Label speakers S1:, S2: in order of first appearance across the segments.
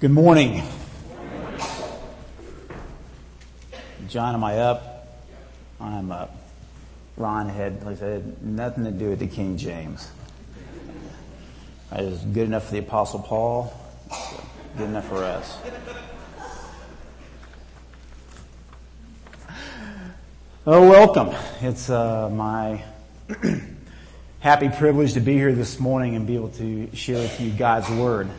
S1: Good morning. John, am I up? I'm up. Ron had, like I said, nothing to do with the King James. I was good enough for the Apostle Paul, good enough for us. Oh, welcome. It's uh, my happy privilege to be here this morning and be able to share with you God's Word.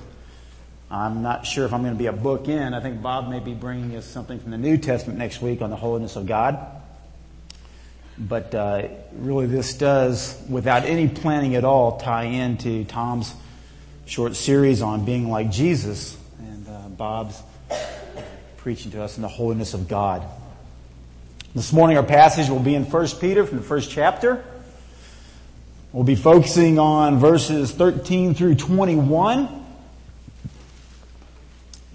S1: I'm not sure if I'm going to be a book in. I think Bob may be bringing us something from the New Testament next week on the holiness of God. But uh, really, this does, without any planning at all, tie into Tom's short series on being like Jesus and uh, Bob's preaching to us in the holiness of God. This morning, our passage will be in 1 Peter from the first chapter. We'll be focusing on verses 13 through 21.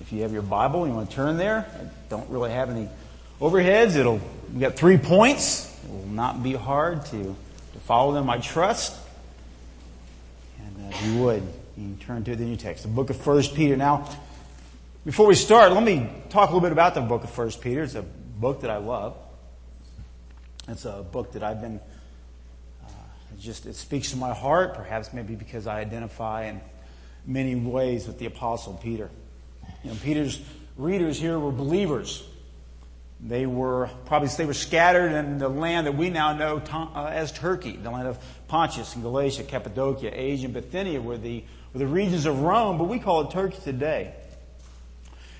S1: If you have your Bible you want to turn there, I don't really have any overheads. It'll, we got three points. It will not be hard to, to follow them, I trust. And uh, if you would, you can turn to the New Text, the book of 1 Peter. Now, before we start, let me talk a little bit about the book of 1 Peter. It's a book that I love. It's a book that I've been, uh, just, it speaks to my heart, perhaps maybe because I identify in many ways with the Apostle Peter. You know, Peter's readers here were believers. They were probably they were scattered in the land that we now know uh, as Turkey, the land of Pontus and Galatia, Cappadocia, Asia, and Bithynia were the, were the regions of Rome, but we call it Turkey today.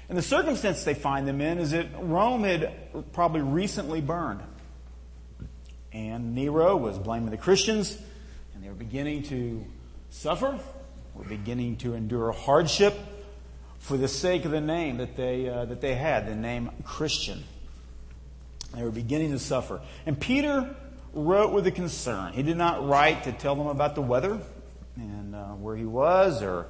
S1: And the circumstance they find them in is that Rome had probably recently burned. And Nero was blaming the Christians, and they were beginning to suffer, were beginning to endure hardship for the sake of the name that they, uh, that they had, the name Christian. They were beginning to suffer. And Peter wrote with a concern. He did not write to tell them about the weather and uh, where he was or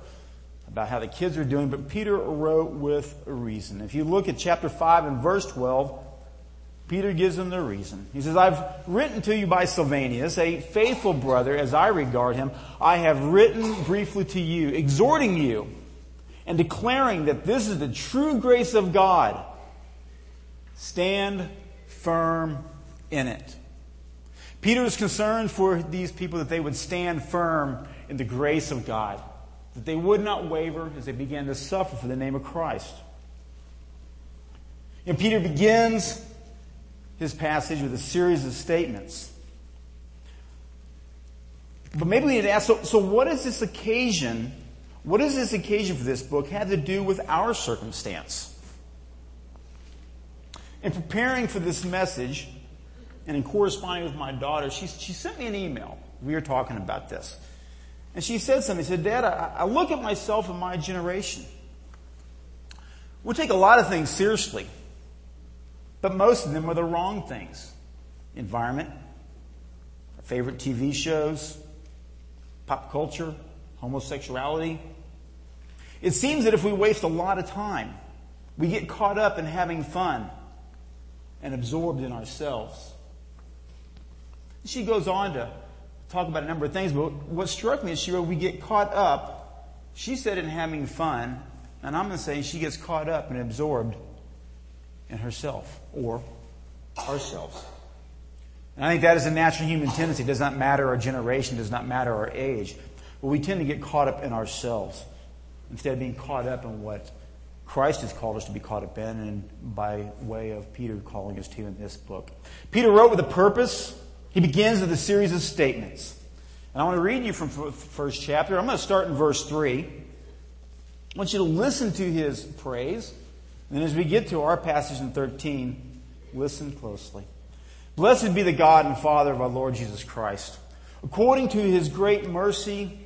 S1: about how the kids were doing, but Peter wrote with a reason. If you look at chapter 5 and verse 12, Peter gives them the reason. He says, I've written to you by Silvanus, a faithful brother as I regard him. I have written briefly to you, exhorting you and declaring that this is the true grace of God, stand firm in it. Peter was concerned for these people that they would stand firm in the grace of God, that they would not waver as they began to suffer for the name of Christ. And Peter begins his passage with a series of statements. But maybe we need to ask so, so what is this occasion what does this occasion for this book have to do with our circumstance? In preparing for this message and in corresponding with my daughter, she, she sent me an email. We were talking about this. And she said something. She said, Dad, I, I look at myself and my generation. We take a lot of things seriously, but most of them are the wrong things. Environment, our favorite TV shows, pop culture, homosexuality, it seems that if we waste a lot of time, we get caught up in having fun and absorbed in ourselves. She goes on to talk about a number of things, but what struck me is she wrote, we get caught up, she said, in having fun, and I'm going to say she gets caught up and absorbed in herself or ourselves. And I think that is a natural human tendency. It does not matter our generation, does not matter our age. But we tend to get caught up in ourselves instead of being caught up in what Christ has called us to be caught up in, and by way of Peter calling us to in this book. Peter wrote with a purpose. He begins with a series of statements. And I want to read you from the first chapter. I'm going to start in verse 3. I want you to listen to his praise. And as we get to our passage in 13, listen closely. Blessed be the God and Father of our Lord Jesus Christ. According to his great mercy,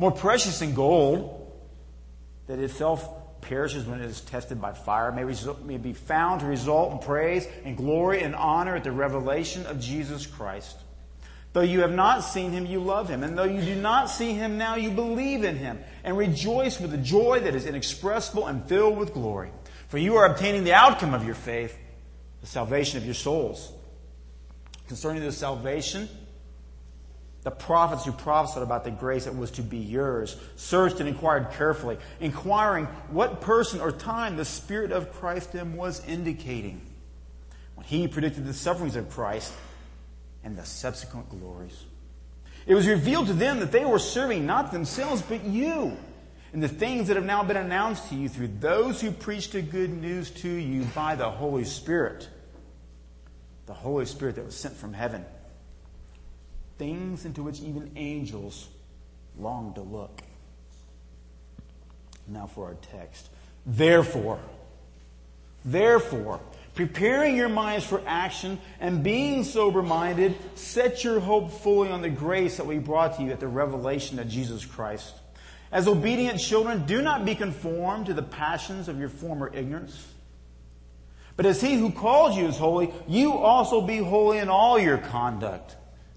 S1: more precious than gold, that itself perishes when it is tested by fire may, result, may be found to result in praise and glory and honor at the revelation of Jesus Christ. Though you have not seen him, you love him. And though you do not see him now, you believe in him and rejoice with a joy that is inexpressible and filled with glory. For you are obtaining the outcome of your faith, the salvation of your souls. Concerning the salvation, the prophets who prophesied about the grace that was to be yours searched and inquired carefully, inquiring what person or time the Spirit of Christ in was indicating when he predicted the sufferings of Christ and the subsequent glories. It was revealed to them that they were serving not themselves, but you, and the things that have now been announced to you through those who preached the good news to you by the Holy Spirit. The Holy Spirit that was sent from heaven things into which even angels long to look. Now for our text. Therefore, therefore, preparing your minds for action and being sober minded, set your hope fully on the grace that we brought to you at the revelation of Jesus Christ. As obedient children, do not be conformed to the passions of your former ignorance. But as he who called you is holy, you also be holy in all your conduct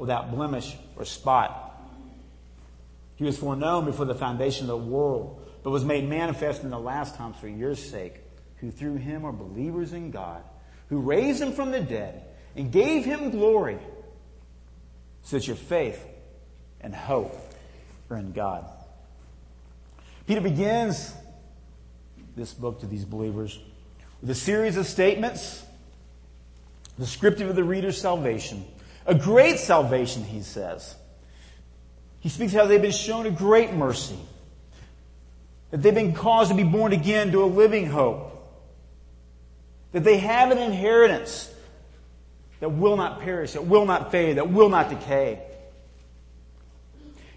S1: without blemish or spot. He was foreknown before the foundation of the world, but was made manifest in the last times for your sake, who through him are believers in God, who raised him from the dead and gave him glory, so that your faith and hope are in God. Peter begins this book to these believers with a series of statements descriptive of the reader's salvation a great salvation, he says. He speaks how they've been shown a great mercy. That they've been caused to be born again to a living hope. That they have an inheritance that will not perish, that will not fade, that will not decay.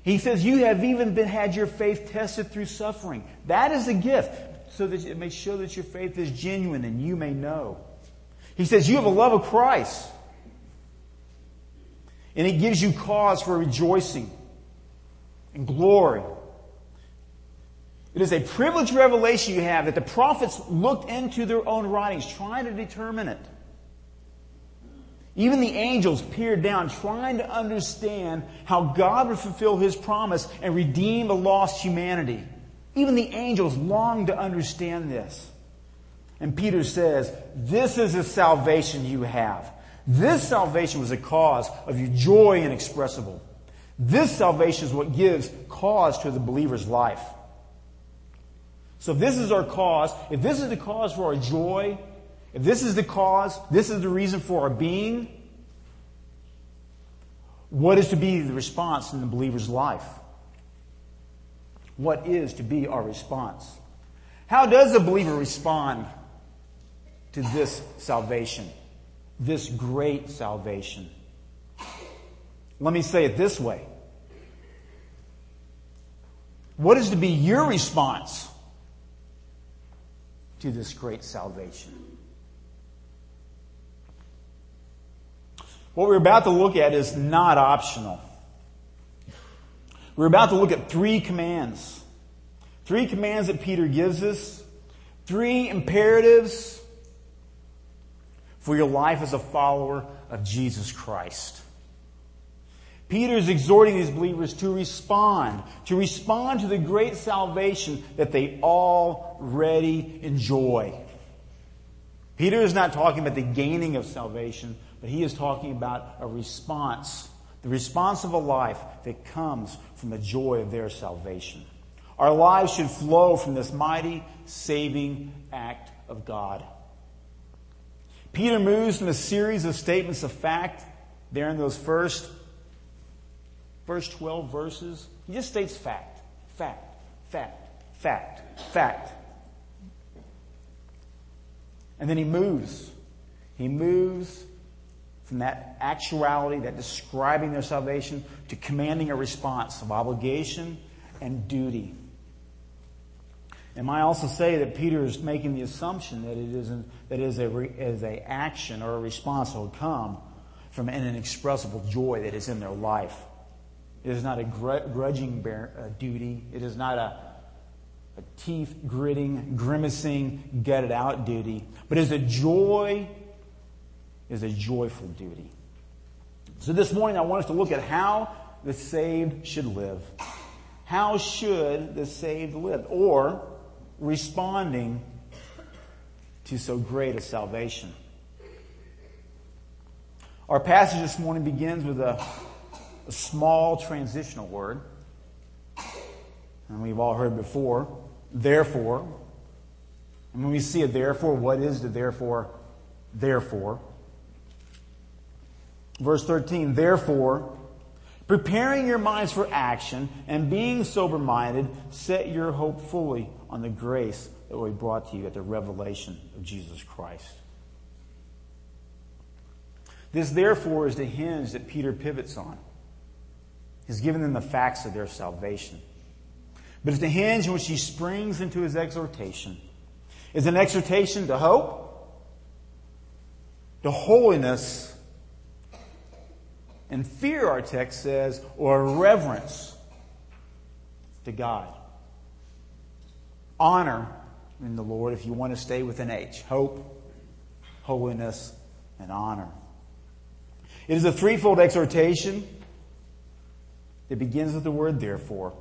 S1: He says, You have even been had your faith tested through suffering. That is a gift, so that it may show that your faith is genuine and you may know. He says, You have a love of Christ. And it gives you cause for rejoicing and glory. It is a privileged revelation you have that the prophets looked into their own writings, trying to determine it. Even the angels peered down, trying to understand how God would fulfill his promise and redeem a lost humanity. Even the angels longed to understand this. And Peter says, This is the salvation you have. This salvation was a cause of your joy inexpressible. This salvation is what gives cause to the believer's life. So if this is our cause, if this is the cause for our joy, if this is the cause, this is the reason for our being, what is to be the response in the believer's life? What is to be our response? How does the believer respond to this salvation? This great salvation. Let me say it this way. What is to be your response to this great salvation? What we're about to look at is not optional. We're about to look at three commands. Three commands that Peter gives us. Three imperatives for your life as a follower of Jesus Christ. Peter is exhorting these believers to respond, to respond to the great salvation that they already enjoy. Peter is not talking about the gaining of salvation, but he is talking about a response, the response of a life that comes from the joy of their salvation. Our lives should flow from this mighty, saving act of God. Peter moves from a series of statements of fact there in those first, first 12 verses. He just states fact, fact, fact, fact, fact. And then he moves. He moves from that actuality, that describing their salvation, to commanding a response of obligation and duty. And I also say that Peter is making the assumption that it is, an, that it is a, is a action or a response that will come from an inexpressible joy that is in their life. It is not a grudging bear, uh, duty. It is not a, a teeth gritting, grimacing, it out duty, but is a joy, is a joyful duty. So this morning I want us to look at how the saved should live. How should the saved live? Or responding to so great a salvation. Our passage this morning begins with a, a small transitional word. And we've all heard before, therefore. And when we see a therefore, what is the therefore? Therefore. Verse 13, therefore, preparing your minds for action and being sober minded, set your hope fully on the grace that will be brought to you at the revelation of Jesus Christ. This, therefore, is the hinge that Peter pivots on. He's given them the facts of their salvation. But it's the hinge in which he springs into his exhortation. Is an exhortation to hope, to holiness, and fear, our text says, or reverence to God honor in the Lord if you want to stay with an H. Hope, holiness, and honor. It is a threefold exhortation that begins with the word therefore.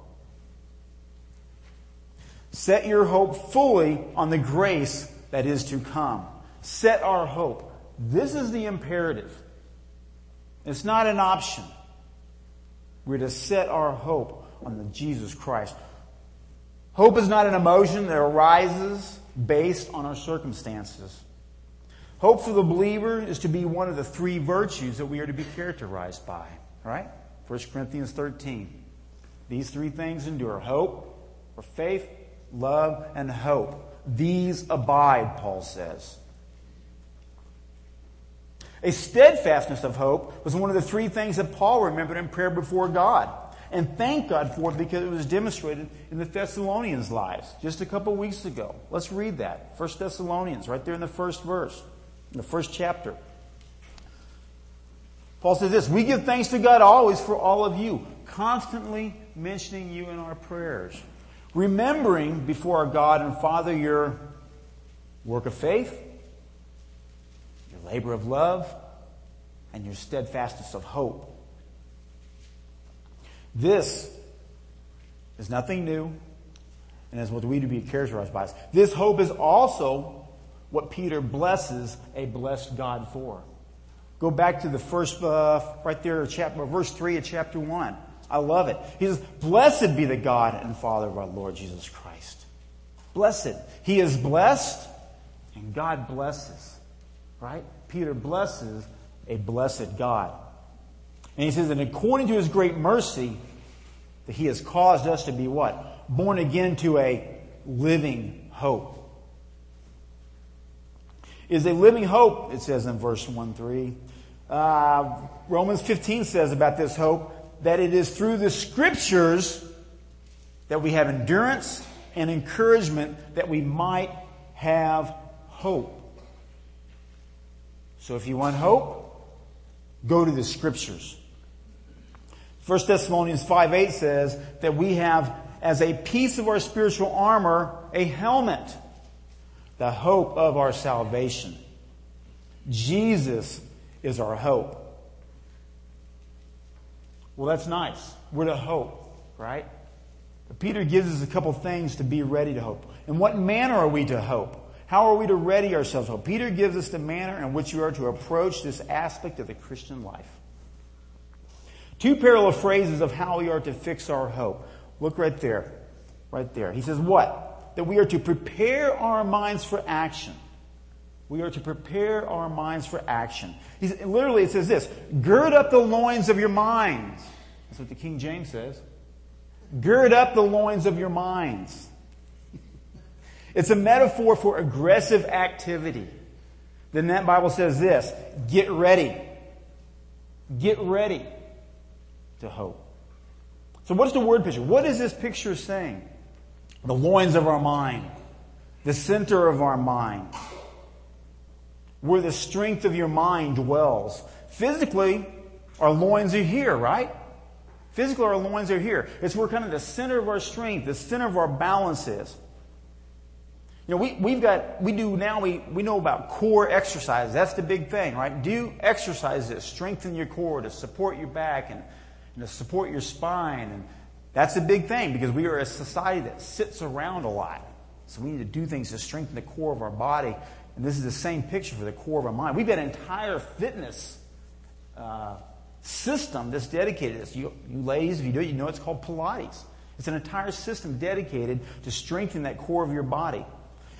S1: Set your hope fully on the grace that is to come. Set our hope. This is the imperative. It's not an option. We're to set our hope on the Jesus Christ Hope is not an emotion that arises based on our circumstances. Hope for the believer is to be one of the three virtues that we are to be characterized by, right? 1 Corinthians 13. These three things endure hope, or faith, love, and hope. These abide, Paul says. A steadfastness of hope was one of the three things that Paul remembered in prayer before God. And thank God for it because it was demonstrated in the Thessalonians' lives just a couple weeks ago. Let's read that. First Thessalonians, right there in the first verse, in the first chapter. Paul says this, we give thanks to God always for all of you, constantly mentioning you in our prayers, remembering before our God and Father your work of faith, your labor of love, and your steadfastness of hope this is nothing new and is what we to be characterized by. This hope is also what Peter blesses a blessed God for. Go back to the first, uh, right there, chapter, verse 3 of chapter 1. I love it. He says, Blessed be the God and Father of our Lord Jesus Christ. Blessed. He is blessed and God blesses. Right? Peter blesses a blessed God. And he says, and according to his great mercy, that he has caused us to be what? Born again to a living hope. Is a living hope, it says in verse 1 3. Uh, Romans 15 says about this hope that it is through the scriptures that we have endurance and encouragement that we might have hope. So if you want hope, go to the scriptures. 1 Thessalonians 5 8 says that we have as a piece of our spiritual armor a helmet, the hope of our salvation. Jesus is our hope. Well, that's nice. We're to hope, right? But Peter gives us a couple things to be ready to hope. In what manner are we to hope? How are we to ready ourselves hope? Peter gives us the manner in which we are to approach this aspect of the Christian life. Two parallel phrases of how we are to fix our hope. Look right there. Right there. He says what? That we are to prepare our minds for action. We are to prepare our minds for action. He's, literally, it says this Gird up the loins of your minds. That's what the King James says. Gird up the loins of your minds. It's a metaphor for aggressive activity. Then that Bible says this, get ready. Get ready to hope. So what's the word picture? What is this picture saying? The loins of our mind. The center of our mind. Where the strength of your mind dwells. Physically, our loins are here, right? Physically, our loins are here. It's where kind of the center of our strength, the center of our balance is. You know, we, we've got, we do now, we, we know about core exercises. That's the big thing, right? Do exercises that strengthen your core, to support your back and, to support your spine. And that's a big thing because we are a society that sits around a lot. So we need to do things to strengthen the core of our body. And this is the same picture for the core of our mind. We've got an entire fitness uh, system that's dedicated to this. You, you ladies, if you do it, you know it's called Pilates. It's an entire system dedicated to strengthen that core of your body.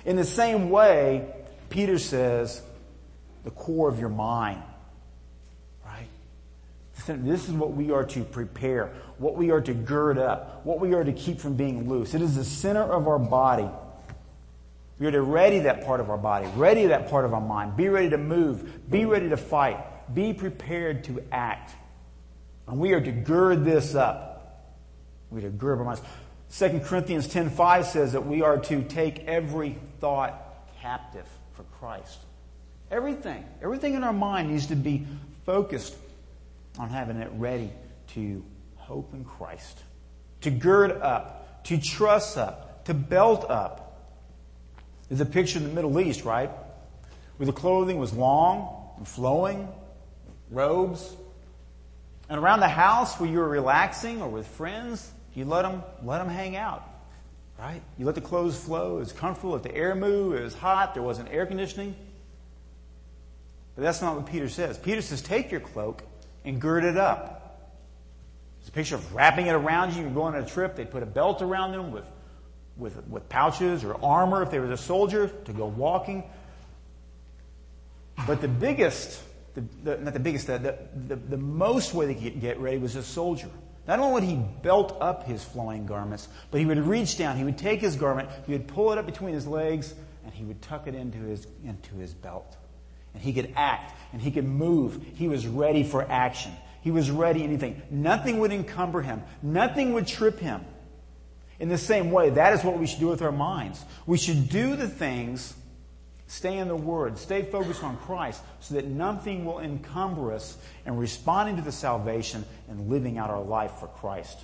S1: In the same way, Peter says, the core of your mind. This is what we are to prepare, what we are to gird up, what we are to keep from being loose. It is the center of our body. We are to ready that part of our body, ready that part of our mind, be ready to move, be ready to fight, be prepared to act. And we are to gird this up. We are to gird our minds. 2 Corinthians 10:5 says that we are to take every thought captive for Christ. Everything, everything in our mind needs to be focused on having it ready to hope in Christ, to gird up, to truss up, to belt up. There's a picture in the Middle East, right? Where the clothing was long and flowing, robes. And around the house where you were relaxing or with friends, you let them, let them hang out. Right? You let the clothes flow. It was comfortable. If the air move. It was hot. There wasn't air conditioning. But that's not what Peter says. Peter says, take your cloak and gird it up. It's a picture of wrapping it around you. You're going on a trip. They put a belt around them with, with, with pouches or armor if they was a soldier to go walking. But the biggest, the, the, not the biggest, the, the, the, most way they could get ready was a soldier. Not only would he belt up his flowing garments, but he would reach down, he would take his garment, he would pull it up between his legs, and he would tuck it into his, into his belt. And he could act, and he could move. He was ready for action. He was ready anything. Nothing would encumber him. Nothing would trip him. In the same way, that is what we should do with our minds. We should do the things Stay in the Word. Stay focused on Christ so that nothing will encumber us in responding to the salvation and living out our life for Christ.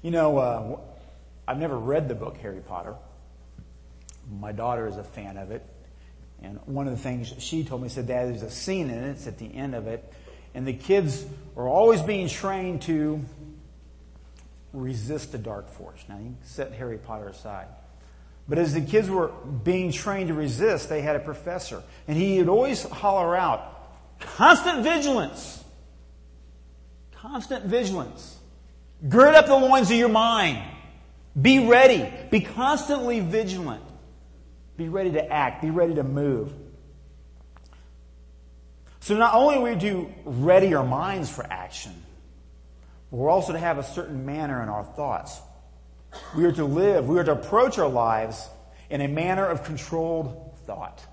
S1: You know, uh, I've never read the book Harry Potter. My daughter is a fan of it. And one of the things she told me said, Dad, there's a scene in it. It's at the end of it. And the kids are always being trained to resist the dark force. Now, you set Harry Potter aside. But as the kids were being trained to resist, they had a professor. And he would always holler out, constant vigilance. Constant vigilance. Gird up the loins of your mind. Be ready. Be constantly vigilant. Be ready to act. Be ready to move. So not only we to ready our minds for action, but we're also to have a certain manner in our thoughts. We are to live, we are to approach our lives in a manner of controlled thought.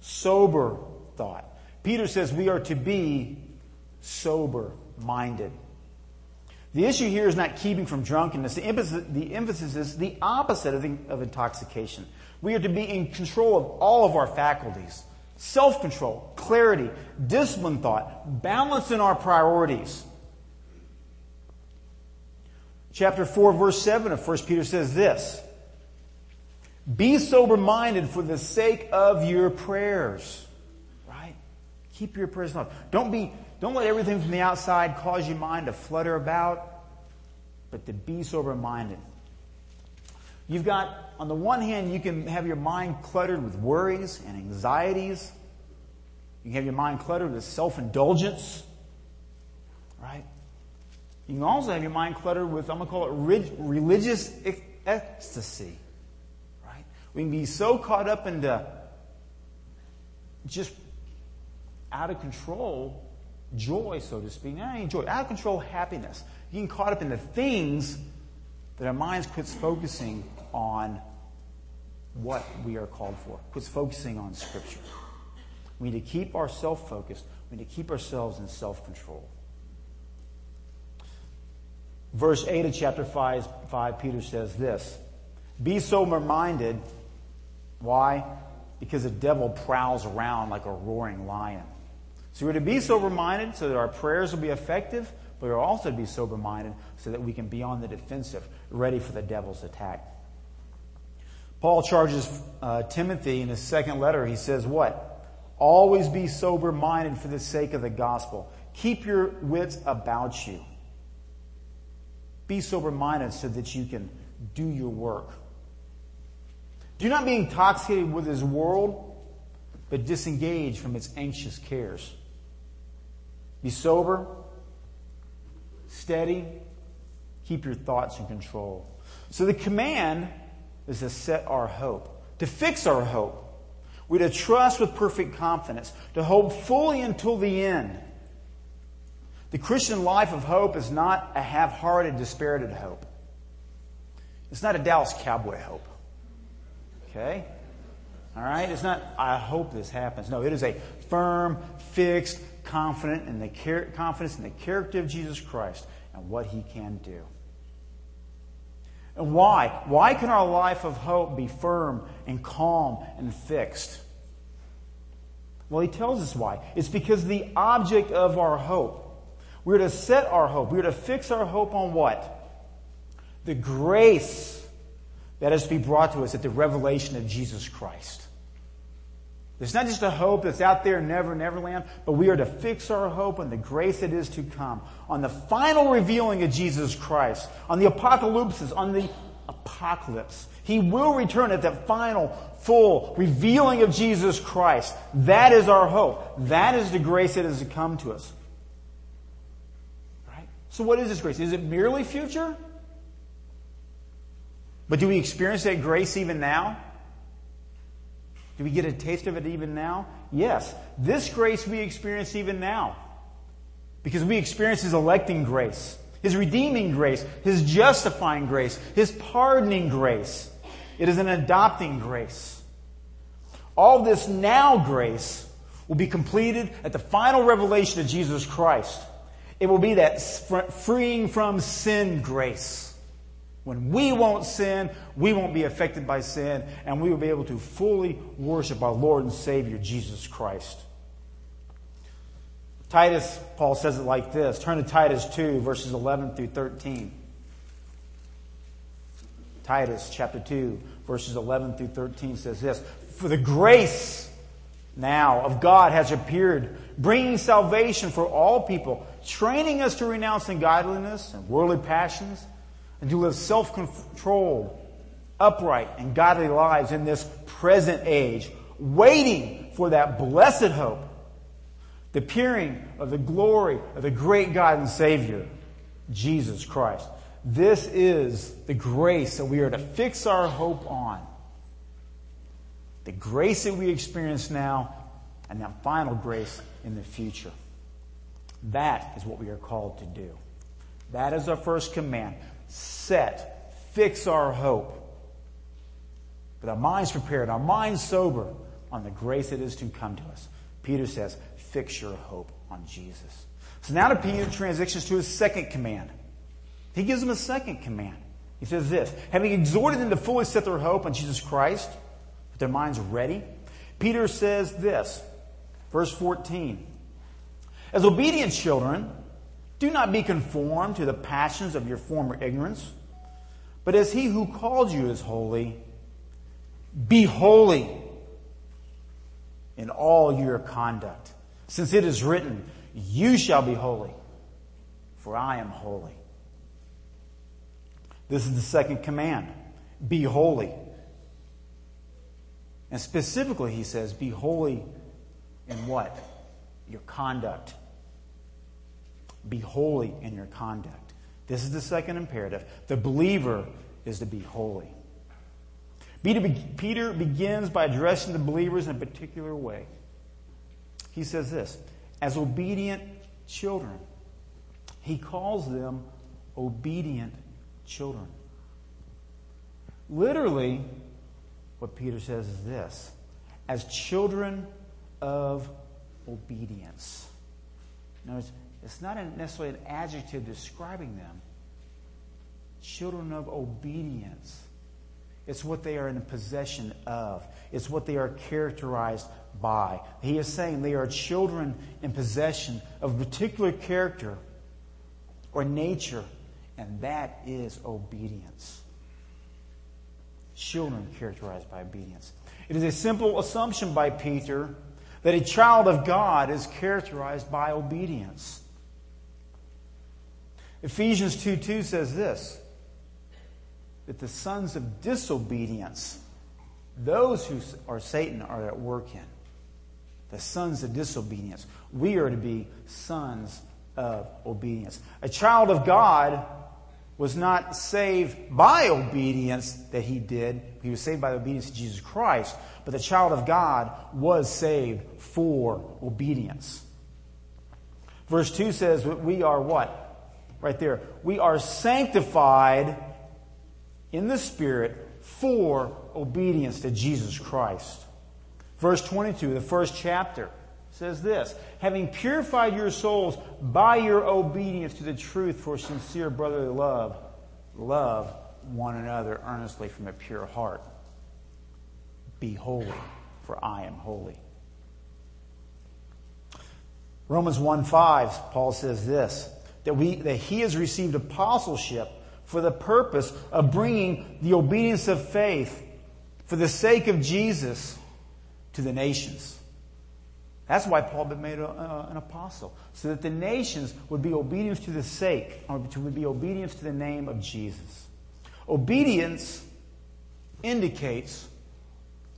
S1: Sober thought. Peter says we are to be sober minded. The issue here is not keeping from drunkenness. The emphasis, the emphasis is the opposite of, the, of intoxication. We are to be in control of all of our faculties self control, clarity, disciplined thought, balance in our priorities. Chapter 4, verse 7 of 1 Peter says this Be sober minded for the sake of your prayers. Right? Keep your prayers in Don't be, don't let everything from the outside cause your mind to flutter about, but to be sober minded. You've got, on the one hand, you can have your mind cluttered with worries and anxieties. You can have your mind cluttered with self indulgence. Right? You can also have your mind cluttered with, I'm going to call it religious ecstasy. Right? We can be so caught up into just out of control joy, so to speak. Not only joy, out of control happiness. getting caught up in the things that our minds quits focusing on what we are called for. Quit focusing on Scripture. We need to keep ourselves focused. We need to keep ourselves in self control. Verse 8 of chapter 5, 5, Peter says this Be sober minded. Why? Because the devil prowls around like a roaring lion. So we're to be sober minded so that our prayers will be effective, but we're also to be sober minded so that we can be on the defensive, ready for the devil's attack. Paul charges uh, Timothy in his second letter. He says, What? Always be sober minded for the sake of the gospel. Keep your wits about you. Be sober minded so that you can do your work. Do not be intoxicated with this world, but disengage from its anxious cares. Be sober, steady, keep your thoughts in control. So the command is to set our hope, to fix our hope. We're to trust with perfect confidence, to hope fully until the end. The Christian life of hope is not a half hearted, dispirited hope. It's not a Dallas Cowboy hope. Okay? All right? It's not, I hope this happens. No, it is a firm, fixed, confident in the confidence in the character of Jesus Christ and what he can do. And why? Why can our life of hope be firm and calm and fixed? Well, he tells us why. It's because the object of our hope. We're to set our hope. We're to fix our hope on what? The grace that is to be brought to us at the revelation of Jesus Christ. It's not just a hope that's out there in never, never land, but we are to fix our hope on the grace that is to come, on the final revealing of Jesus Christ, on the apocalypses, on the apocalypse. He will return at that final, full revealing of Jesus Christ. That is our hope. That is the grace that is to come to us. Right? So what is this grace? Is it merely future? But do we experience that grace even now? Do we get a taste of it even now? Yes. This grace we experience even now. Because we experience His electing grace, His redeeming grace, His justifying grace, His pardoning grace. It is an adopting grace. All this now grace will be completed at the final revelation of Jesus Christ. It will be that freeing from sin grace. When we won't sin, we won't be affected by sin, and we will be able to fully worship our Lord and Savior, Jesus Christ. Titus, Paul says it like this. Turn to Titus 2, verses 11 through 13. Titus chapter 2, verses 11 through 13 says this For the grace now of God has appeared, bringing salvation for all people, training us to renounce ungodliness and worldly passions and to live self-controlled, upright, and godly lives in this present age, waiting for that blessed hope, the appearing of the glory of the great God and Savior, Jesus Christ. This is the grace that we are to fix our hope on. The grace that we experience now and that final grace in the future. That is what we are called to do. That is our first command set, fix our hope. With our minds prepared, our minds sober on the grace that is to come to us. Peter says, fix your hope on Jesus. So now to Peter transitions to his second command. He gives them a second command. He says this, having exhorted them to fully set their hope on Jesus Christ, with their minds ready, Peter says this, verse 14. As obedient children, do not be conformed to the passions of your former ignorance, but as he who called you is holy, be holy in all your conduct. Since it is written, you shall be holy, for I am holy. This is the second command. Be holy. And specifically, he says, be holy in what? Your conduct. Be holy in your conduct. This is the second imperative. The believer is to be holy. Peter begins by addressing the believers in a particular way. He says this as obedient children. He calls them obedient children. Literally, what Peter says is this as children of obedience. Notice, it's not necessarily an adjective describing them. Children of obedience. It's what they are in possession of. It's what they are characterized by. He is saying they are children in possession of a particular character or nature, and that is obedience. Children characterized by obedience. It is a simple assumption by Peter that a child of God is characterized by obedience. Ephesians 2 2 says this that the sons of disobedience, those who are Satan, are at work in. The sons of disobedience. We are to be sons of obedience. A child of God was not saved by obedience that he did. He was saved by the obedience to Jesus Christ. But the child of God was saved for obedience. Verse 2 says we are what? Right there. We are sanctified in the Spirit for obedience to Jesus Christ. Verse 22, the first chapter, says this Having purified your souls by your obedience to the truth for sincere brotherly love, love one another earnestly from a pure heart. Be holy, for I am holy. Romans 1 5, Paul says this that, we, that he has received apostleship for the purpose of bringing the obedience of faith for the sake of Jesus to the nations. That's why Paul been made a, uh, an apostle, so that the nations would be obedience to the sake, or would be obedience to the name of Jesus. Obedience indicates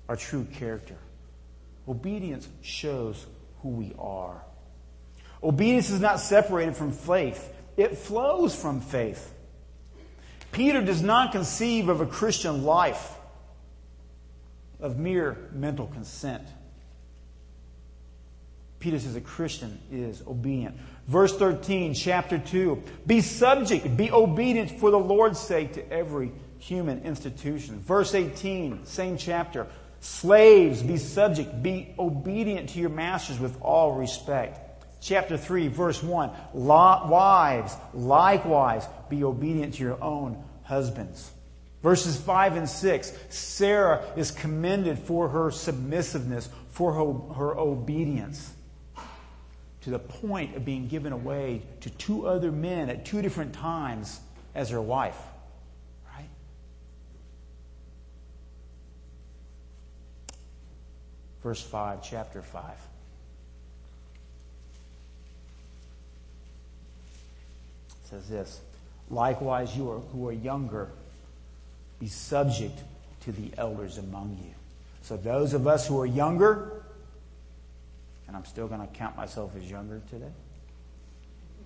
S1: our true character. Obedience shows who we are. Obedience is not separated from faith. It flows from faith. Peter does not conceive of a Christian life of mere mental consent. Peter says a Christian is obedient. Verse 13, chapter 2. Be subject, be obedient for the Lord's sake to every human institution. Verse 18, same chapter. Slaves, be subject, be obedient to your masters with all respect. Chapter 3, verse 1. Wives, likewise, be obedient to your own husbands. Verses 5 and 6. Sarah is commended for her submissiveness, for her, her obedience to the point of being given away to two other men at two different times as her wife. Right? Verse 5, chapter 5. Says this Likewise, you are, who are younger, be subject to the elders among you. So, those of us who are younger, and I'm still going to count myself as younger today.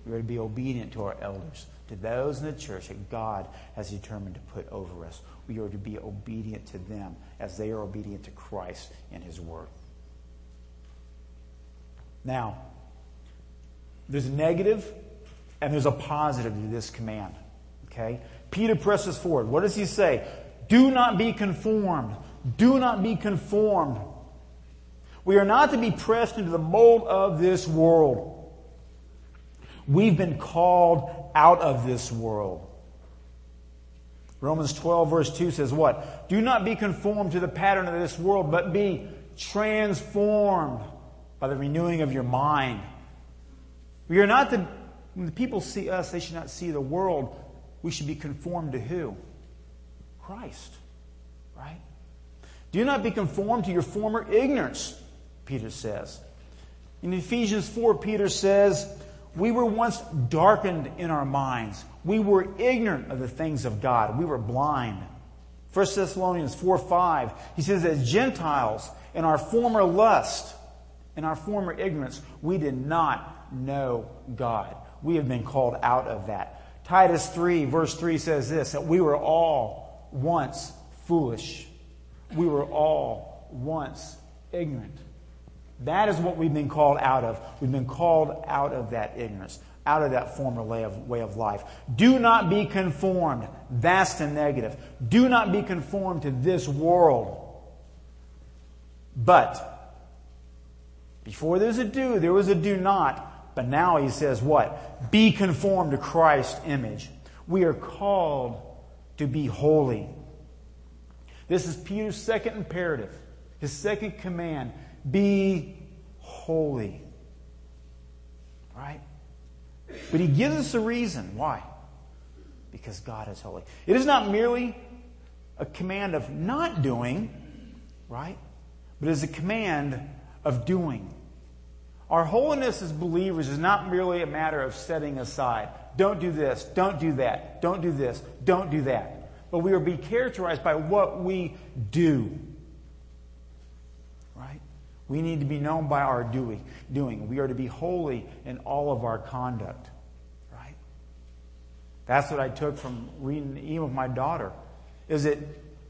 S1: We're to be obedient to our elders, to those in the church that God has determined to put over us. We are to be obedient to them as they are obedient to Christ and His Word. Now, there's a negative and there's a positive to this command. Okay? Peter presses forward. What does he say? Do not be conformed. Do not be conformed we are not to be pressed into the mold of this world. We've been called out of this world. Romans 12 verse 2 says what? Do not be conformed to the pattern of this world, but be transformed by the renewing of your mind. We are not to, when the people see us, they should not see the world. We should be conformed to who? Christ. Right? Do not be conformed to your former ignorance. Peter says. In Ephesians 4, Peter says, We were once darkened in our minds. We were ignorant of the things of God. We were blind. 1 Thessalonians 4 5, he says, As Gentiles, in our former lust, in our former ignorance, we did not know God. We have been called out of that. Titus 3, verse 3 says this that we were all once foolish. We were all once ignorant. That is what we've been called out of. We've been called out of that ignorance, out of that former way of, way of life. Do not be conformed. That's the negative. Do not be conformed to this world. But before there's a do, there was a do not. But now he says what? Be conformed to Christ's image. We are called to be holy. This is Peter's second imperative, his second command. Be holy. Right? But he gives us a reason. Why? Because God is holy. It is not merely a command of not doing, right? But it is a command of doing. Our holiness as believers is not merely a matter of setting aside. Don't do this, don't do that, don't do this, don't do that. But we are be characterized by what we do. Right? We need to be known by our doing. doing. We are to be holy in all of our conduct. Right? That's what I took from reading even of my daughter. Is it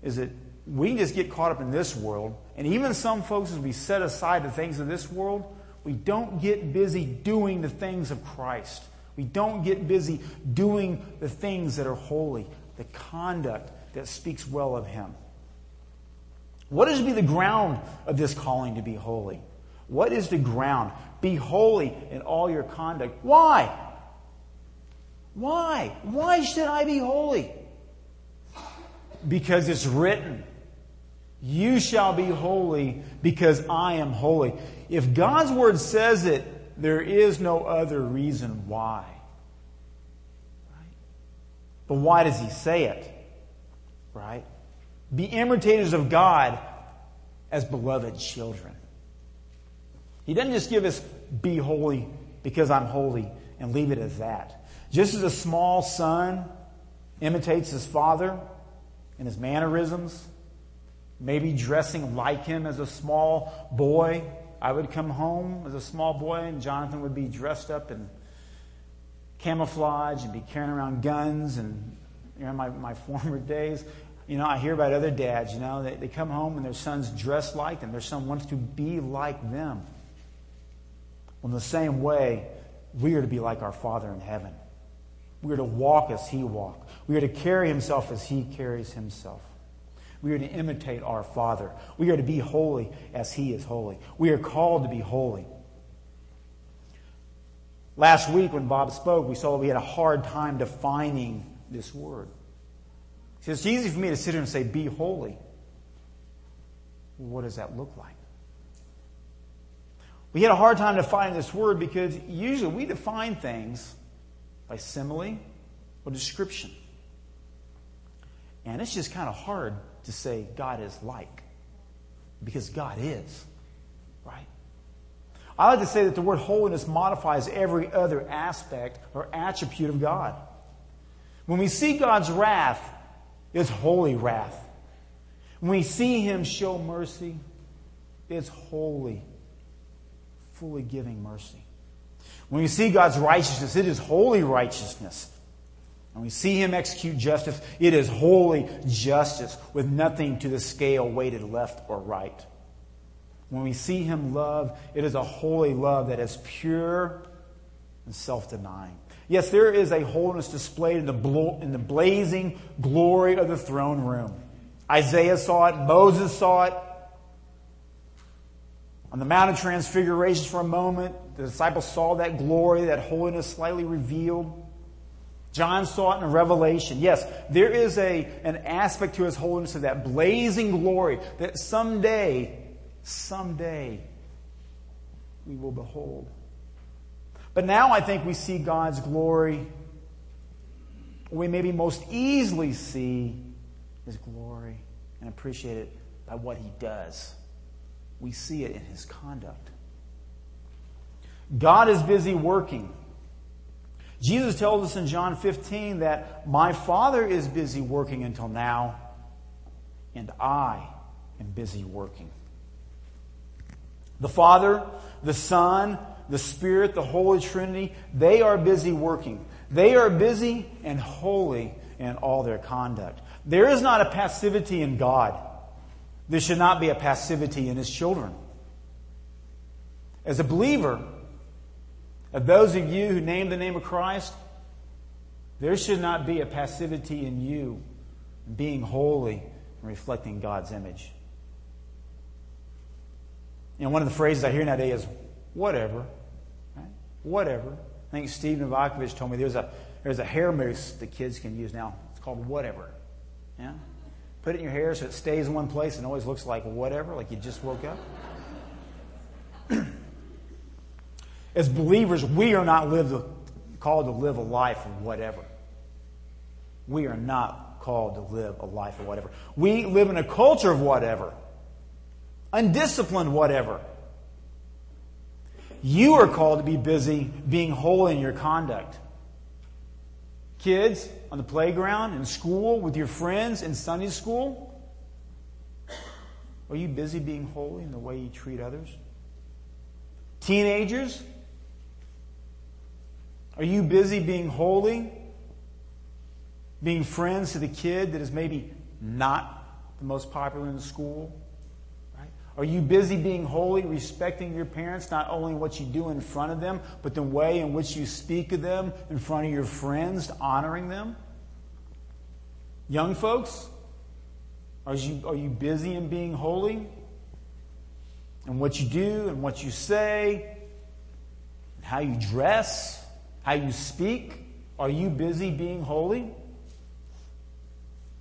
S1: is it we just get caught up in this world, and even some folks, as we set aside the things of this world, we don't get busy doing the things of Christ. We don't get busy doing the things that are holy, the conduct that speaks well of Him. What is to be the ground of this calling to be holy? What is the ground? Be holy in all your conduct. Why? Why? Why should I be holy? Because it's written. You shall be holy because I am holy. If God's word says it, there is no other reason why. Right? But why does he say it? Right? Be imitators of God as beloved children. He doesn't just give us be holy because I'm holy and leave it as that. Just as a small son imitates his father in his mannerisms, maybe dressing like him as a small boy. I would come home as a small boy, and Jonathan would be dressed up in camouflage and be carrying around guns. And you know, my, my former days, you know, I hear about other dads, you know, they, they come home and their son's dressed like them. Their son wants to be like them. Well, in the same way, we are to be like our Father in heaven. We are to walk as He walked. We are to carry Himself as He carries Himself. We are to imitate our Father. We are to be holy as He is holy. We are called to be holy. Last week, when Bob spoke, we saw that we had a hard time defining this word. See, it's easy for me to sit here and say, be holy. what does that look like? We had a hard time defining this word because usually we define things by simile or description. And it's just kind of hard to say God is like. Because God is. Right? I like to say that the word holiness modifies every other aspect or attribute of God. When we see God's wrath, it's holy wrath. When we see Him show mercy, it's holy, fully giving mercy. When we see God's righteousness, it is holy righteousness. When we see him execute justice, it is holy justice with nothing to the scale weighted left or right. When we see him love, it is a holy love that is pure and self denying. Yes, there is a holiness displayed in the, blo- in the blazing glory of the throne room. Isaiah saw it, Moses saw it. On the Mount of Transfiguration for a moment, the disciples saw that glory, that holiness slightly revealed. John saw it in Revelation. Yes, there is a, an aspect to his holiness of that blazing glory that someday, someday, we will behold. But now I think we see God's glory, we maybe most easily see his glory and appreciate it by what he does. We see it in his conduct. God is busy working. Jesus tells us in John 15 that my Father is busy working until now, and I am busy working. The Father, the Son, the Spirit, the Holy Trinity, they are busy working. They are busy and holy in all their conduct. There is not a passivity in God. There should not be a passivity in His children. As a believer, of those of you who name the name of Christ, there should not be a passivity in you being holy and reflecting God's image. You know, one of the phrases I hear nowadays is, whatever. Right? Whatever. I think Steve Novakovich told me there's a, there's a hair mousse the kids can use now. It's called whatever. Yeah? Put it in your hair so it stays in one place and always looks like whatever, like you just woke up. As believers, we are not called to live a life of whatever. We are not called to live a life of whatever. We live in a culture of whatever. Undisciplined whatever. You are called to be busy being holy in your conduct. Kids, on the playground, in school, with your friends, in Sunday school, are you busy being holy in the way you treat others? Teenagers, are you busy being holy? Being friends to the kid that is maybe not the most popular in the school? Right? Are you busy being holy, respecting your parents, not only what you do in front of them, but the way in which you speak of them in front of your friends, honoring them? Young folks, are you, are you busy in being holy? And what you do and what you say, and how you dress? How you speak? Are you busy being holy?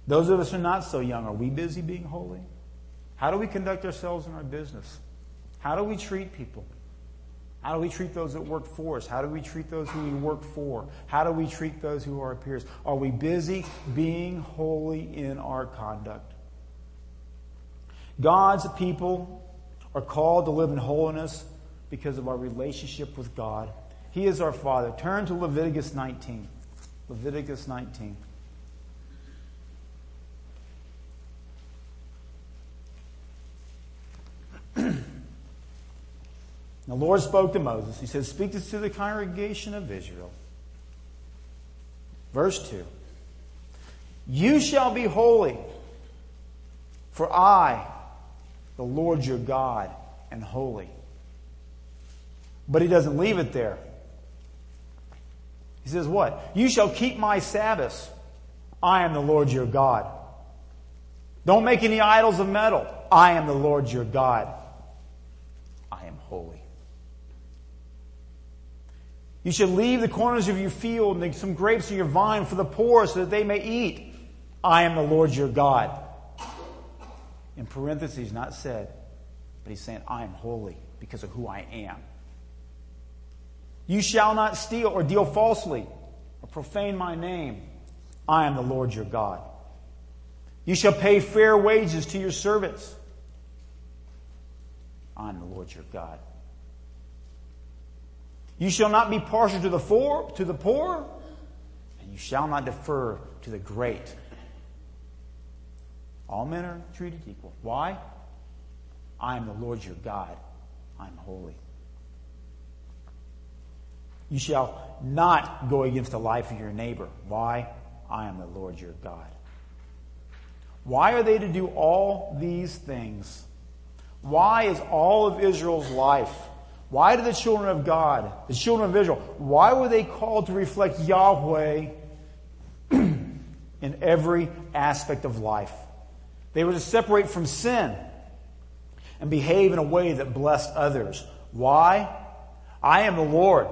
S1: Those of us who are not so young, are we busy being holy? How do we conduct ourselves in our business? How do we treat people? How do we treat those that work for us? How do we treat those who we work for? How do we treat those who are our peers? Are we busy being holy in our conduct? God's people are called to live in holiness because of our relationship with God he is our Father. Turn to Leviticus 19. Leviticus 19. the Lord spoke to Moses. He said, Speak this to the congregation of Israel. Verse 2 You shall be holy, for I, the Lord your God, am holy. But he doesn't leave it there. He says, What? You shall keep my Sabbaths. I am the Lord your God. Don't make any idols of metal. I am the Lord your God. I am holy. You should leave the corners of your field and some grapes of your vine for the poor so that they may eat. I am the Lord your God. In parentheses, not said, but he's saying, I am holy because of who I am. You shall not steal or deal falsely or profane my name. I am the Lord your God. You shall pay fair wages to your servants. I am the Lord your God. You shall not be partial to the poor, to the poor, and you shall not defer to the great. All men are treated equal. Why? I am the Lord your God. I am holy. You shall not go against the life of your neighbor. Why? I am the Lord your God. Why are they to do all these things? Why is all of Israel's life? Why do the children of God, the children of Israel, why were they called to reflect Yahweh in every aspect of life? They were to separate from sin and behave in a way that blessed others. Why? I am the Lord.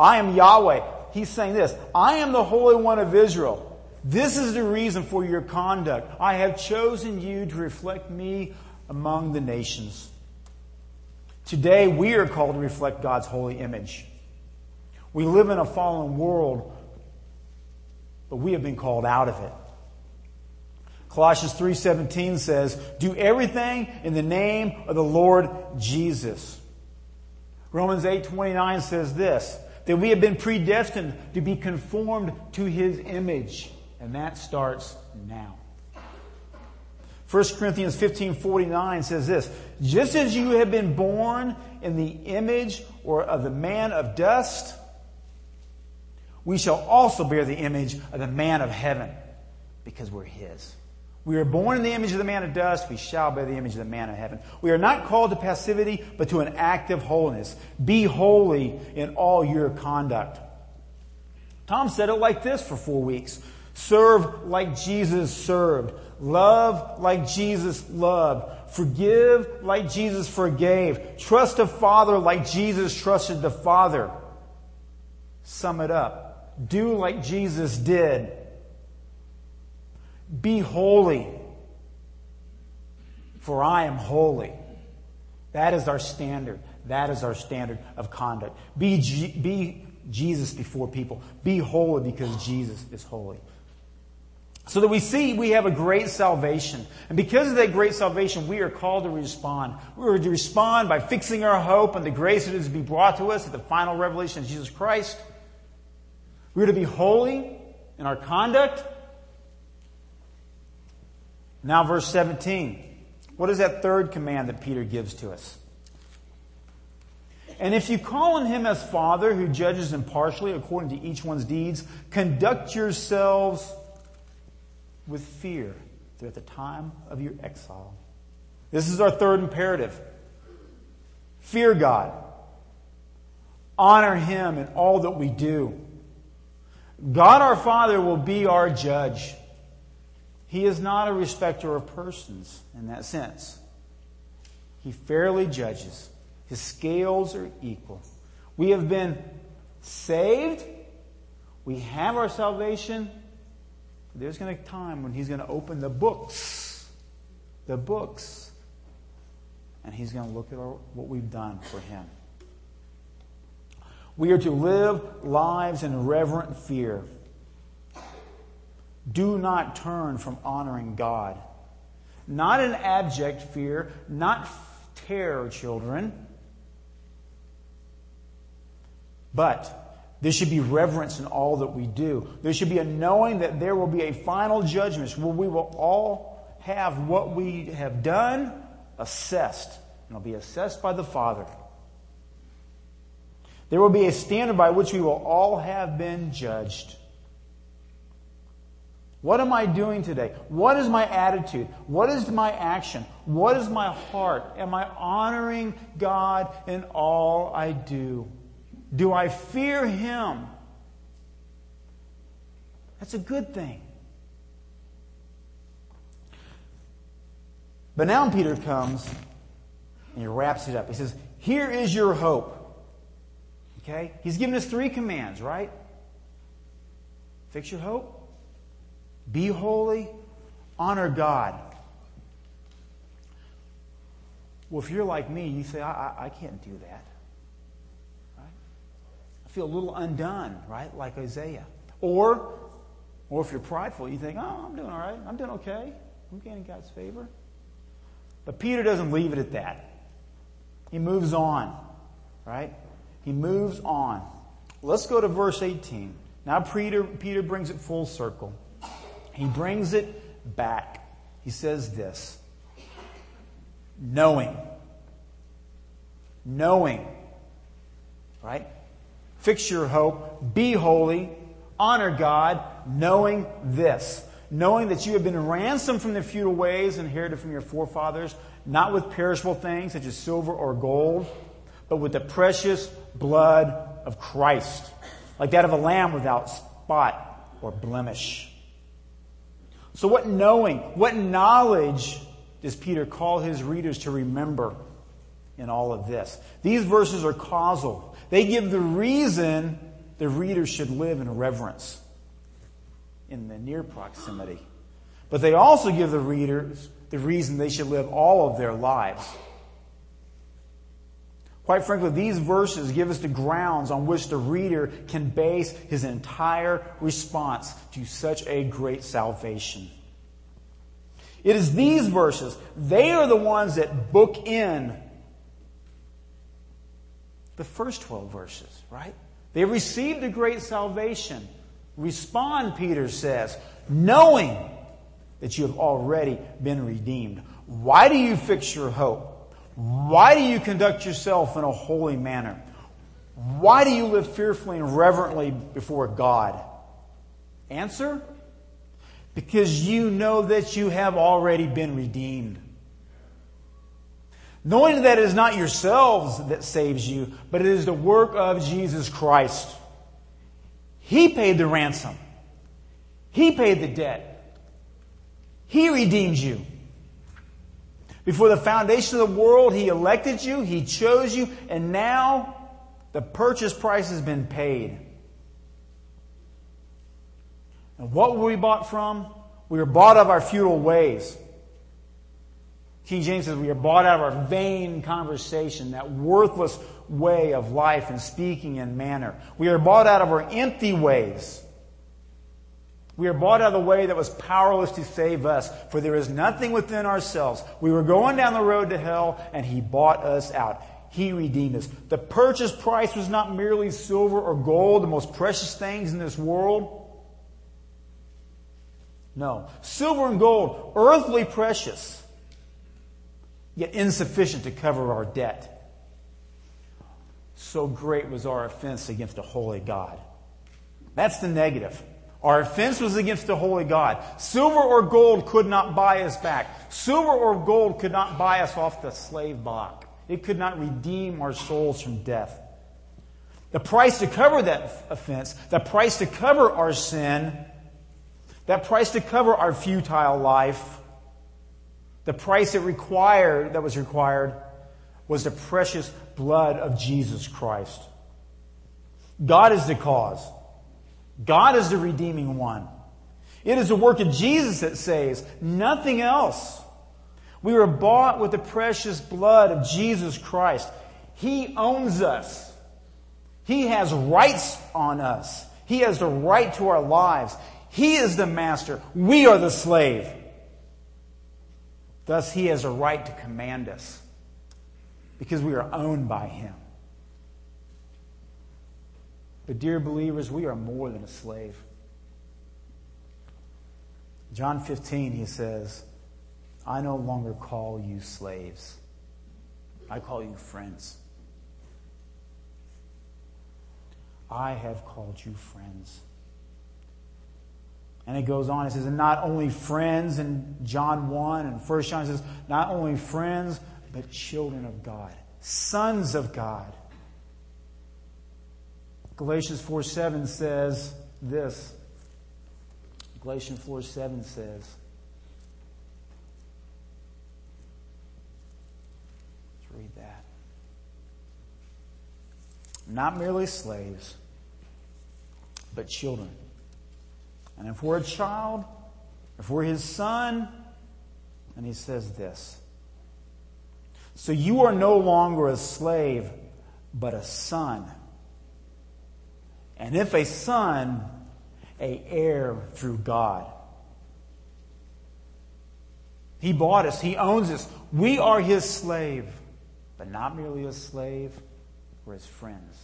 S1: I am Yahweh. He's saying this I am the Holy One of Israel. This is the reason for your conduct. I have chosen you to reflect me among the nations. Today, we are called to reflect God's holy image. We live in a fallen world, but we have been called out of it. Colossians 3:17 says, "Do everything in the name of the Lord Jesus." Romans 8:29 says this, that we have been predestined to be conformed to his image. And that starts now. 1 Corinthians 15 49 says this Just as you have been born in the image or of the man of dust, we shall also bear the image of the man of heaven because we're his. We are born in the image of the man of dust. We shall bear the image of the man of heaven. We are not called to passivity, but to an active holiness. Be holy in all your conduct. Tom said it like this for four weeks. Serve like Jesus served. Love like Jesus loved. Forgive like Jesus forgave. Trust a father like Jesus trusted the father. Sum it up. Do like Jesus did. Be holy, for I am holy. That is our standard. That is our standard of conduct. Be, G- be Jesus before people. Be holy because Jesus is holy. So that we see we have a great salvation. And because of that great salvation, we are called to respond. We are to respond by fixing our hope on the grace that is to be brought to us at the final revelation of Jesus Christ. We are to be holy in our conduct. Now verse 17. What is that third command that Peter gives to us? And if you call on him as Father who judges impartially according to each one's deeds, conduct yourselves with fear at the time of your exile. This is our third imperative. Fear God. Honor Him in all that we do. God our Father will be our judge. He is not a respecter of persons in that sense. He fairly judges. His scales are equal. We have been saved. We have our salvation. There's going to be a time when he's going to open the books. The books. And he's going to look at our, what we've done for him. We are to live lives in reverent fear. Do not turn from honoring God. Not in abject fear, not terror, children but there should be reverence in all that we do. There should be a knowing that there will be a final judgment where we will all have what we have done assessed. And it'll be assessed by the Father. There will be a standard by which we will all have been judged. What am I doing today? What is my attitude? What is my action? What is my heart? Am I honoring God in all I do? Do I fear him? That's a good thing. But now Peter comes and he wraps it up. He says, Here is your hope. Okay? He's given us three commands, right? Fix your hope, be holy, honor God. Well, if you're like me, you say, I, I, I can't do that Right? I feel a little undone, right? Like Isaiah. Or, or if you're prideful, you think, oh, I'm doing all right. I'm doing okay. I'm gaining God's favor. But Peter doesn't leave it at that. He moves on, right? He moves on. Let's go to verse 18. Now Peter, Peter brings it full circle. He brings it back. He says this. Knowing. Knowing. Right? Fix your hope. Be holy. Honor God, knowing this. Knowing that you have been ransomed from the futile ways inherited from your forefathers, not with perishable things such as silver or gold, but with the precious blood of Christ, like that of a lamb without spot or blemish. So, what knowing, what knowledge does Peter call his readers to remember in all of this? These verses are causal. They give the reason the reader should live in reverence in the near proximity. But they also give the readers the reason they should live all of their lives. Quite frankly, these verses give us the grounds on which the reader can base his entire response to such a great salvation. It is these verses, they are the ones that book in the first 12 verses, right? They received a great salvation. Respond, Peter says, knowing that you have already been redeemed. Why do you fix your hope? Why do you conduct yourself in a holy manner? Why do you live fearfully and reverently before God? Answer? Because you know that you have already been redeemed. Knowing that it is not yourselves that saves you, but it is the work of Jesus Christ. He paid the ransom. He paid the debt. He redeemed you. Before the foundation of the world, He elected you, He chose you, and now the purchase price has been paid. And what were we bought from? We were bought of our futile ways. King James says we are bought out of our vain conversation, that worthless way of life and speaking and manner. We are bought out of our empty ways. We are bought out of the way that was powerless to save us, for there is nothing within ourselves. We were going down the road to hell, and He bought us out. He redeemed us. The purchase price was not merely silver or gold, the most precious things in this world. No. Silver and gold, earthly precious yet insufficient to cover our debt. So great was our offense against a holy God. That's the negative. Our offense was against the holy God. Silver or gold could not buy us back. Silver or gold could not buy us off the slave block. It could not redeem our souls from death. The price to cover that offense, the price to cover our sin, that price to cover our futile life, the price it required, that was required, was the precious blood of Jesus Christ. God is the cause. God is the redeeming one. It is the work of Jesus that saves, nothing else. We were bought with the precious blood of Jesus Christ. He owns us. He has rights on us. He has the right to our lives. He is the master. We are the slave. Thus, he has a right to command us because we are owned by him. But, dear believers, we are more than a slave. John 15, he says, I no longer call you slaves, I call you friends. I have called you friends. And it goes on, it says, and not only friends in John 1 and 1 John says, not only friends, but children of God, sons of God. Galatians 4 7 says this. Galatians 4 7 says, Let's read that. Not merely slaves, but children and if we're a child, if we're his son, and he says this. So you are no longer a slave, but a son. And if a son, a heir through God. He bought us. He owns us. We are his slave, but not merely a slave, we're his friends.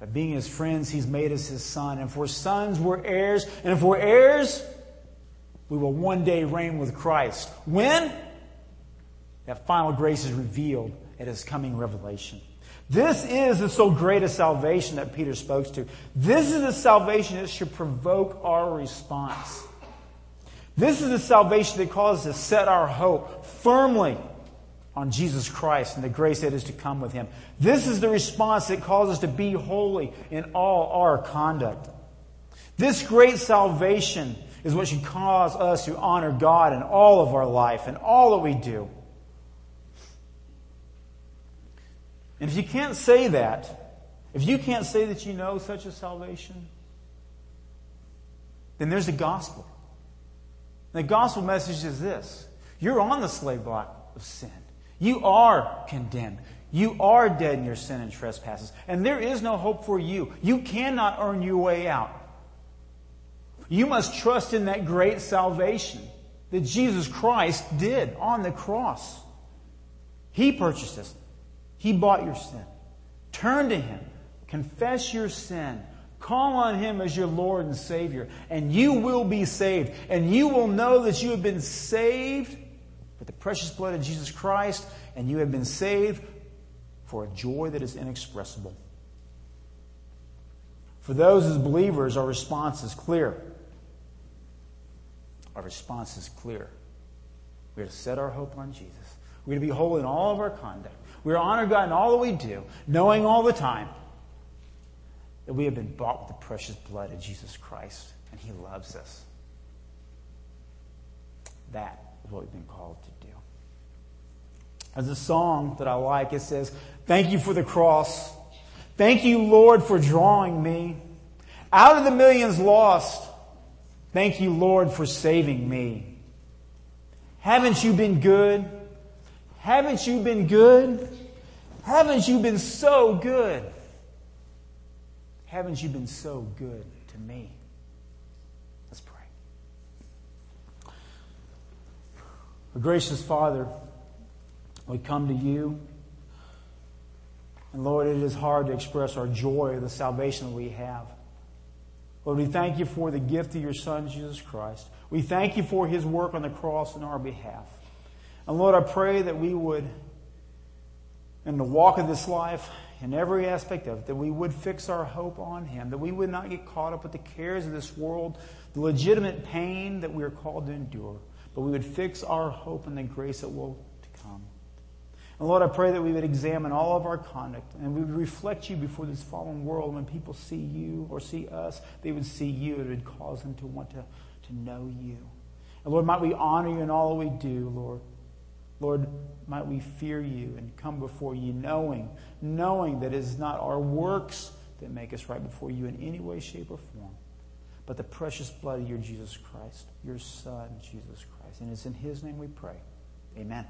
S1: By being his friends, he's made us his son. And for sons, we're heirs. And if we're heirs, we will one day reign with Christ. When? That final grace is revealed at his coming revelation. This is the so great a salvation that Peter spoke to. This is the salvation that should provoke our response. This is the salvation that causes us to set our hope firmly on Jesus Christ and the grace that is to come with Him. This is the response that calls us to be holy in all our conduct. This great salvation is what should cause us to honor God in all of our life and all that we do. And if you can't say that, if you can't say that you know such a salvation, then there's the gospel. The gospel message is this. You're on the slave block of sin. You are condemned. You are dead in your sin and trespasses. And there is no hope for you. You cannot earn your way out. You must trust in that great salvation that Jesus Christ did on the cross. He purchased us. He bought your sin. Turn to Him. Confess your sin. Call on Him as your Lord and Savior. And you will be saved. And you will know that you have been saved with the precious blood of Jesus Christ, and you have been saved for a joy that is inexpressible. For those as believers, our response is clear. Our response is clear. We are to set our hope on Jesus. We're to be holy in all of our conduct. We're to honor God in all that we do, knowing all the time that we have been bought with the precious blood of Jesus Christ, and He loves us. That is what we've been called to do. There's a song that I like. It says, Thank you for the cross. Thank you, Lord, for drawing me out of the millions lost. Thank you, Lord, for saving me. Haven't you been good? Haven't you been good? Haven't you been so good? Haven't you been so good to me? Let's pray. gracious Father, we come to you. And Lord, it is hard to express our joy of the salvation that we have. Lord, we thank you for the gift of your Son, Jesus Christ. We thank you for his work on the cross in our behalf. And Lord, I pray that we would, in the walk of this life, in every aspect of it, that we would fix our hope on him, that we would not get caught up with the cares of this world, the legitimate pain that we are called to endure, but we would fix our hope in the grace that will to come. And Lord, I pray that we would examine all of our conduct and we would reflect you before this fallen world. When people see you or see us, they would see you. It would cause them to want to, to know you. And Lord, might we honor you in all that we do, Lord. Lord, might we fear you and come before you knowing, knowing that it is not our works that make us right before you in any way, shape, or form, but the precious blood of your Jesus Christ, your Son, Jesus Christ. And it's in his name we pray. Amen.